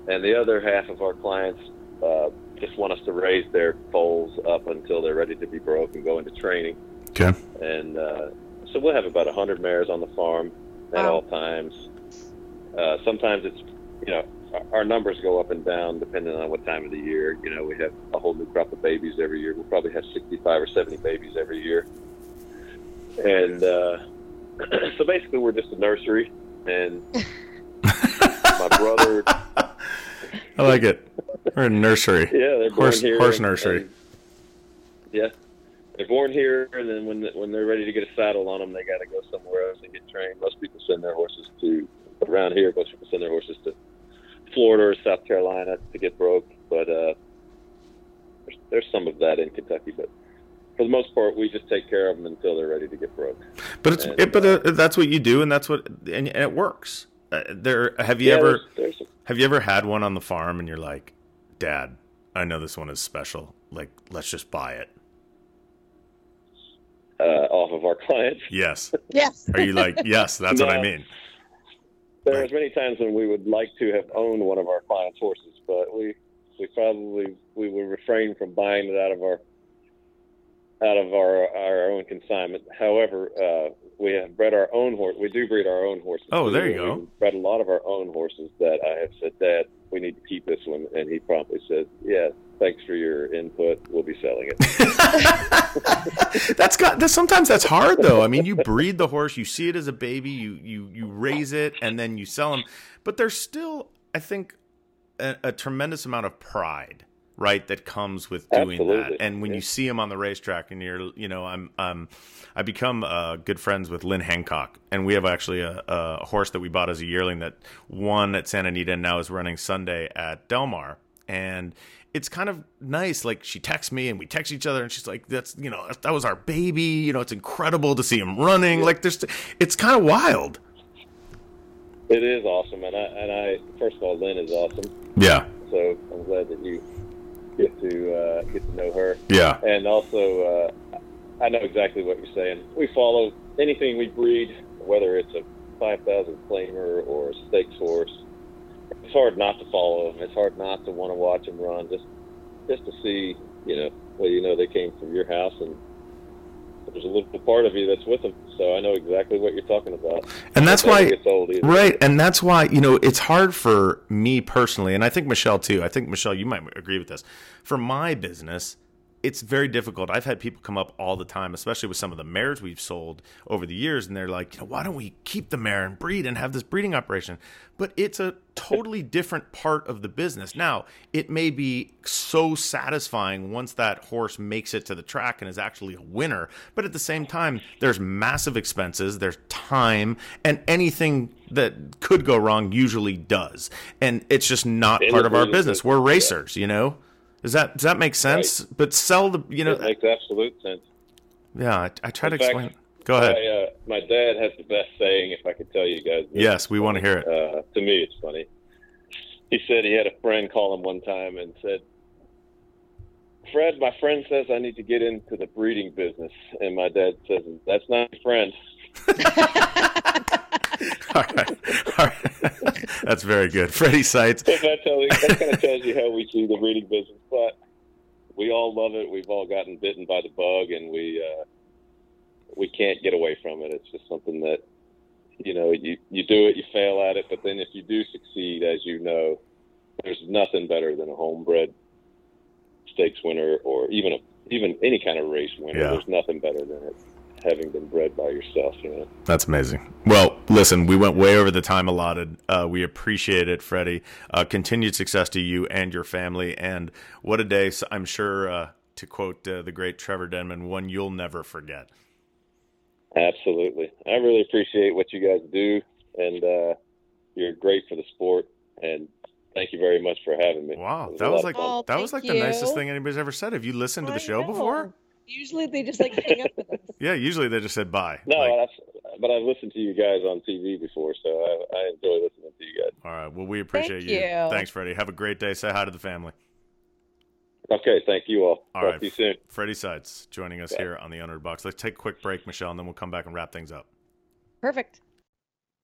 and the other half of our clients uh, just want us to raise their foals up until they're ready to be broke and go into training
Okay.
and uh, so we'll have about 100 mares on the farm at
Wow.
all times. Uh, sometimes it's, you know, our, numbers go up and down depending on what time of the year. You know, we have a whole new crop of babies every year. We'll probably have 65 or 70 babies every year. And uh, so basically, we're just a nursery. And my brother,
I like it. We're a nursery.
yeah, they're born
Horse-
here.
horse nursery.
and- yeah, they're born here, and then when when they're ready to get a saddle on them, they got to go somewhere else and get trained. Most people send their horses to around here. Most people send their horses to Florida or South Carolina to get broke, but uh, there's, there's some of that in Kentucky. But for the most part, we just take care of them until they're ready to get broke.
But it's
And,
it, but uh, that's what you do, and that's what and, and it works. Uh, there, have you
yeah,
ever
there's, there's
have you ever had one on the farm, and you're like, Dad, I know this one is special. Like, let's just buy it.
uh, off of our clients.
Yes.
Yes.
Are you like, yes, that's what I mean.
There was many times when we would like to have owned one of our clients' horses, but we we probably we would refrain from buying it out of our out of our our own consignment. However, uh, we have bred our own horse. We do breed our own horses.
Oh, there you
too.
go.
We've bred a lot of our own horses that I have said, Dad, we need to keep this one, and he promptly said, Yeah, thanks for your input. We'll be selling it.
that's got that, sometimes that's hard though. I mean, you breed the horse, you see it as a baby, you you you raise it, and then you sell them. But there's still, I think, a, a tremendous amount of pride right that comes with doing
Absolutely,
that and when
yeah.
you see them on the racetrack and you're you know i'm um i become uh, good friends with lynn hancock and we have actually a, a horse that we bought as a yearling that won at santa anita and now is running sunday at del mar and it's kind of nice like she texts me and we text each other and she's like that's you know that was our baby you know it's incredible to see him running like there's it's kind of wild
It is awesome, and I and I first of all, Lynn is awesome.
yeah
So I'm glad that you get to uh, get to know her,
yeah
and also uh, I know exactly what you're saying. We follow anything we breed, whether it's a 5,000 claimer or a stakes horse. It's hard not to follow them. It's hard not to want to watch them run, just just to see, you know, well, you know, they came from your house and. There's a little part of you that's with them, so I know exactly what you're talking about.
and that's why. Right, and that's why you know it's hard for me personally, and I think Michelle too. I think Michelle, you might agree with this. For my business, it's very difficult. I've had people come up all the time, especially with some of the mares we've sold over the years, and they're like, you know, why don't we keep the mare and breed and have this breeding operation? But it's a totally different part of the business. Now, it may be so satisfying once that horse makes it to the track and is actually a winner, but at the same time, there's massive expenses, there's time, and anything that could go wrong usually does. And it's just not part of our business. We're racers, you know? Does that does that make sense? But sell the you know
it makes absolute sense.
yeah. I, I try to
fact,
explain. Go ahead.
My, uh, my dad has the best saying, if I could tell you guys. this.
Yes, we want to hear it.
Uh, to me, it's funny. He said he had a friend call him one time and said, Fred, my friend says I need to get into the breeding business. And my dad says, That's not your friend.
all right, all right. That's very good, Freddy Seitz.
that, you, that kind of tells you how we see the breeding business. But we all love it. We've all gotten bitten by the bug, and we uh, we can't get away from it. It's just something that you know you you do it, you fail at it, but then if you do succeed, as you know, there's nothing better than a homebred stakes winner, or even a even any kind of race winner.
Yeah.
There's nothing better than it having been bred by yourself. You know.
That's amazing. Well, listen, we went way over the time allotted. Uh, we appreciate it, Freddy. Uh, continued success to you and your family. And what a day! So I'm sure, uh, to quote uh, the great Trevor Denman, one you'll never forget.
Absolutely. I really appreciate what you guys do, and uh, you're great for the sport. And thank you very much for having me.
Wow,
It a
that was like.
Oh,
that was like
thank
the nicest thing anybody's ever said. Have you listened to the
I
show
know.
before?
Usually they just like hang up with us.
Yeah, usually they just said bye.
No,
Like,
that's, but I've listened to you guys on TV before, so I, I enjoy listening to you guys.
all right. Well, we appreciate
Thank
you.
you.
Thanks, Freddy. Have a great day. Say hi to the family.
Okay, thank you all.
All
Talk
right.
to you soon.
Freddy Seitz joining us
Yeah.
here on the Owner Box. Let's take a quick break, Michelle, and then we'll come back and wrap things up.
Perfect.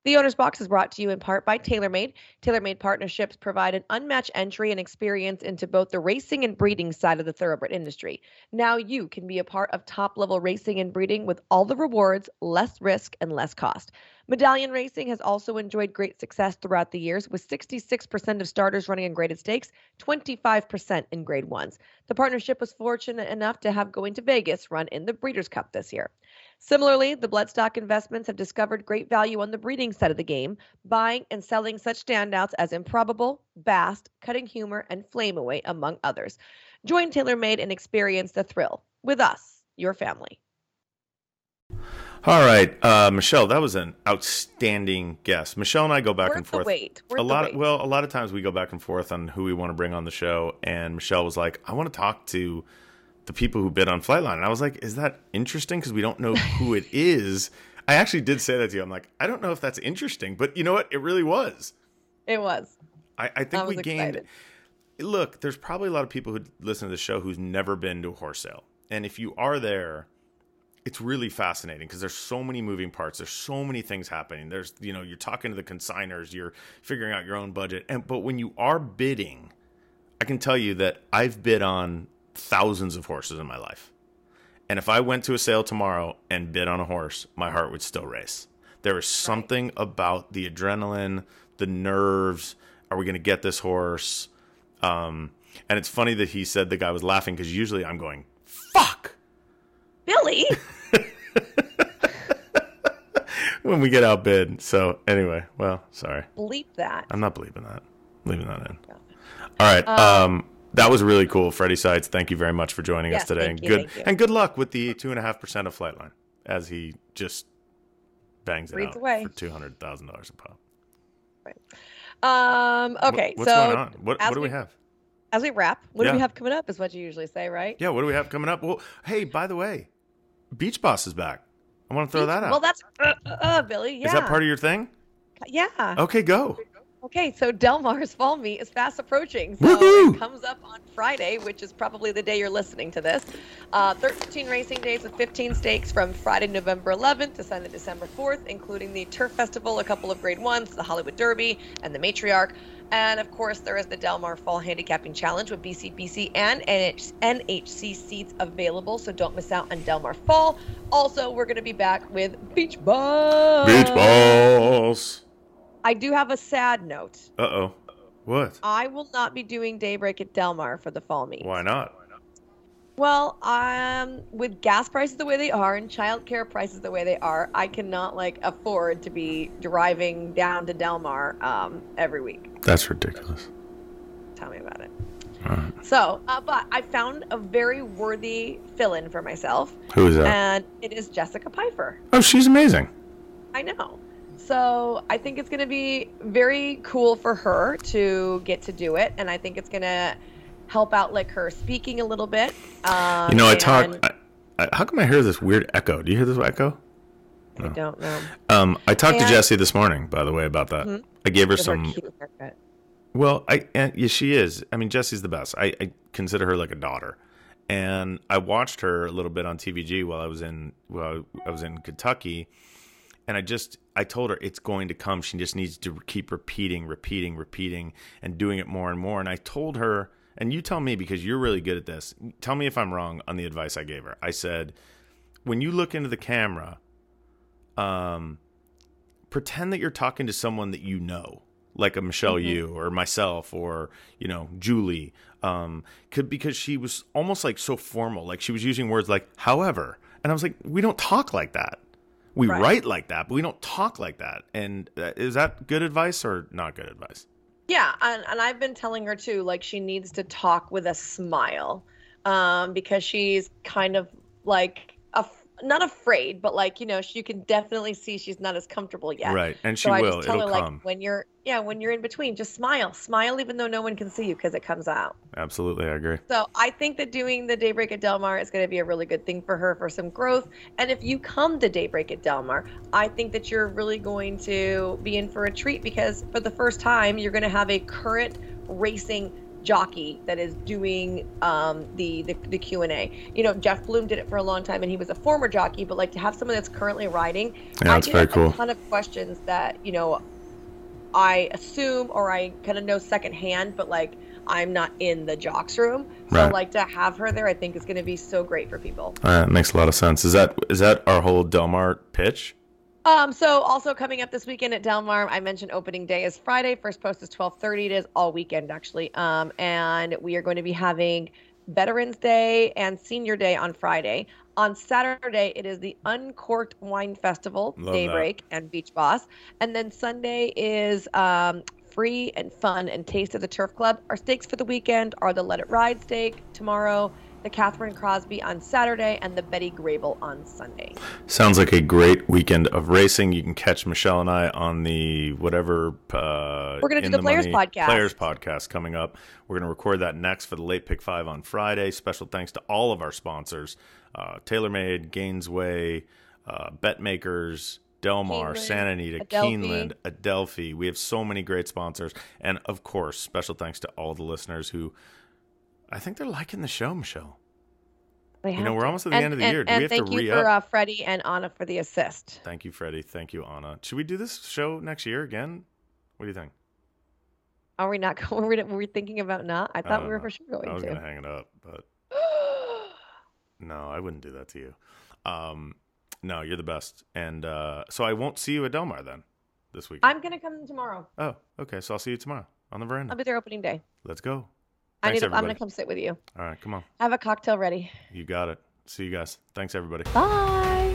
The Owner's Box is brought to you in part by TaylorMade. TaylorMade partnerships provide an unmatched entry and experience into both the racing and breeding side of the thoroughbred industry. Now you can be a part of top level racing and breeding with all the rewards, less risk, and less cost. Medallion Racing has also enjoyed great success throughout the years, with 66% of starters running in graded stakes, 25% in grade ones. The partnership was fortunate enough to have Going to Vegas run in the Breeders' Cup this year. Similarly, the Bloodstock Investments have discovered great value on the breeding side of the game, buying and selling such standouts as Improbable, Bast, Cutting Humor, and Flameaway, among others. Join TaylorMade and experience the thrill with us, your family.
All right, uh, Michelle, that was an outstanding guest. Michelle and I go back
Worth
and forth.
wait.
A lot.
wait.
well, a lot of times we go back and forth on who we want to bring on the show, and Michelle was like, "I want to talk to the people who bid on Flightline," and I was like, "Is that interesting? Because we don't know who it is." I actually did say that to you. I'm like, I don't know if that's interesting, but you know what? It really was.
It was.
I, I think
I
we gained.
excited.
Look, there's probably a lot of people who listen to the show who's never been to a horse sale, and if you are there, it's really fascinating because there's so many moving parts. There's so many things happening. There's you know you're talking to the consigners, you're figuring out your own budget, and but when you are bidding, I can tell you that I've bid on thousands of horses in my life, and if I went to a sale tomorrow and bid on a horse, my heart would still race. There is something about the adrenaline, the nerves. Are we going to get this horse? Um, and it's funny that he said the guy was laughing because usually I'm going, fuck.
Billy.
when we get outbid. So anyway, well, sorry,
Bleep that.
I'm not believing that. Leaving that in. All right.
Um,
Um, that was really cool, Freddy Seitz. Thank you very much for joining
Yes,
us today, and
you,
good and good luck with the two and a half percent of Flightline as he just bangs it out
away.
for two hundred thousand dollars a pop.
Um,
What-
okay,
what's
so
going on? What, what do we
we-
have?
as we wrap, what do we have coming up? Is what you usually say, right?
Yeah, what do we have coming up? Well, hey, by the way, Beach Boss is back. I want to throw that out.
Well, that's uh, uh, uh, Billy. Yeah.
Is that part of your thing?
Yeah.
Okay, go.
Okay, so Del Mar's Fall Meet is fast approaching. So
Woohoo!
it comes up on Friday, which is probably the day you're listening to this. Uh, 13 racing days with 15 stakes from Friday, November 11th to Sunday, December 4th, including the Turf Festival, a couple of grade ones, the Hollywood Derby, and the Matriarch. And of course, there is the Del Mar Fall Handicapping Challenge with BCBC and NH- NHC seats available, so don't miss out on Del Mar Fall. Also, we're going to be back with Beach Balls.
Beach Balls.
I do have a sad note.
Uh oh. What?
I will not be doing Daybreak at Del Mar for the fall meet.
Why not?
Well, um, with gas prices the way they are and childcare prices the way they are, I cannot like afford to be driving down to Del Mar um, every week.
That's ridiculous.
Tell me about it.
Alright.
So, uh, but I found a very worthy fill-in for myself,
Who is that?
and it is Jessica Pfeiffer.
oh, she's amazing.
I know. So I think it's going to be very cool for her to get to do it, and I think it's going to help out like her speaking a little bit. Um,
You know, I
and
talk. I, I, how come I hear this weird echo? Do you hear this echo?
I don't know.
Um, I talked to Jesse this morning, by the way, about that.
Mhm.
I gave her
With her
some.
haircut.
Well, I and, yeah, she is. I mean, Jesse's the best. I, I consider her like a daughter, and I watched her a little bit on TVG while I was in while I was in Kentucky, and I just I told her it's going to come. She just needs to keep repeating, repeating, repeating, and doing it more and more. And I told her, and you tell me because you're really good at this. Tell me if I'm wrong on the advice I gave her. I said, when you look into the camera, um, pretend that you're talking to someone that you know, like a Michelle Yu or myself or you know Julie, um, could because she was almost like so formal, like she was using words like "however," and I was like, we don't talk like that. We
Right.
write like that, but we don't talk like that. And uh, is that good advice or not good advice?
Yeah, and, and I've been telling her too, like she needs to talk with a smile, um, because she's kind of like af- not afraid, but like you know, she, you can definitely see she's not as comfortable yet.
Right, and she
so I
will.
just tell
It'll
her
come.
like when you're yeah when you're in between, just smile, smile even though no one can see you because it comes out.
Absolutely, I agree.
So I think that doing the Daybreak at Del Mar is going to be a really good thing for her for some growth. And if you come to Daybreak at Del Mar, I think that you're really going to be in for a treat because for the first time, you're going to have a current racing jockey that is doing um, the, the the Q and A. You know, Jeff Bloom did it for a long time, and he was a former jockey. But like to have someone that's currently riding,
Yeah,
I
that's
get
very
a
cool.
ton of questions that you know I assume or I kind of know secondhand, but like I'm not in the jocks room. So
Right.
like to have her there, I think is going to be so great for people.
Uh, it makes a lot of sense. Is that is that our whole Del Mar pitch?
Um, so also coming up this weekend at Del Mar, I mentioned opening day is Friday. First post is 12:30. It is all weekend actually. Um, and we are going to be having Veterans Day and Senior Day on Friday. On Saturday, it is the Uncorked Wine Festival,
Love that.
Daybreak, and Beach Boss. And then Sunday is um, free and fun and taste of the Turf Club. Our stakes for the weekend are the Let It Ride stake tomorrow, the Kathryn Crosby on Saturday, and the Betty Grable on Sunday.
Sounds like a great weekend of racing. You can catch Michelle and I on the whatever. Uh,
We're gonna do
In
the Players
Money-
podcast.
Players podcast coming up. We're going to record that next for the late pick five on Friday. Special thanks to all of our sponsors: uh, TaylorMade, Gainesway, uh, BetMakers. Del Mar,
Keeneland,
Santa Anita,
Adelphi.
Keeneland, Adelphi. We have so many great sponsors. And of course, special thanks to all the listeners who I think they're liking the show, Michelle.
They
You know,
have
we're almost at the
and,
end of the
and-
year. Do
and
we have to
thank you
re-up?
for uh, Freddy and Anna for the assist.
Thank you, Freddy. Thank you, Anna. Should we do this show next year again? What do you think?
Are we not going? Were we, were we thinking about not? I thought
don't
we were
know.
for sure going to.
I was
to.
gonna hang it up, but no, I wouldn't do that to you. Um, no, you're the best, and uh, so I won't see you at Del Mar then this week.
I'm gonna come tomorrow.
Oh, okay. So I'll see you tomorrow on the veranda.
I'll be there opening day.
Let's go.
I
Thanks,
need. To, I'm gonna come sit with you.
All right, come on.
Have a cocktail ready.
You got it. See you guys. Thanks, everybody.
Bye.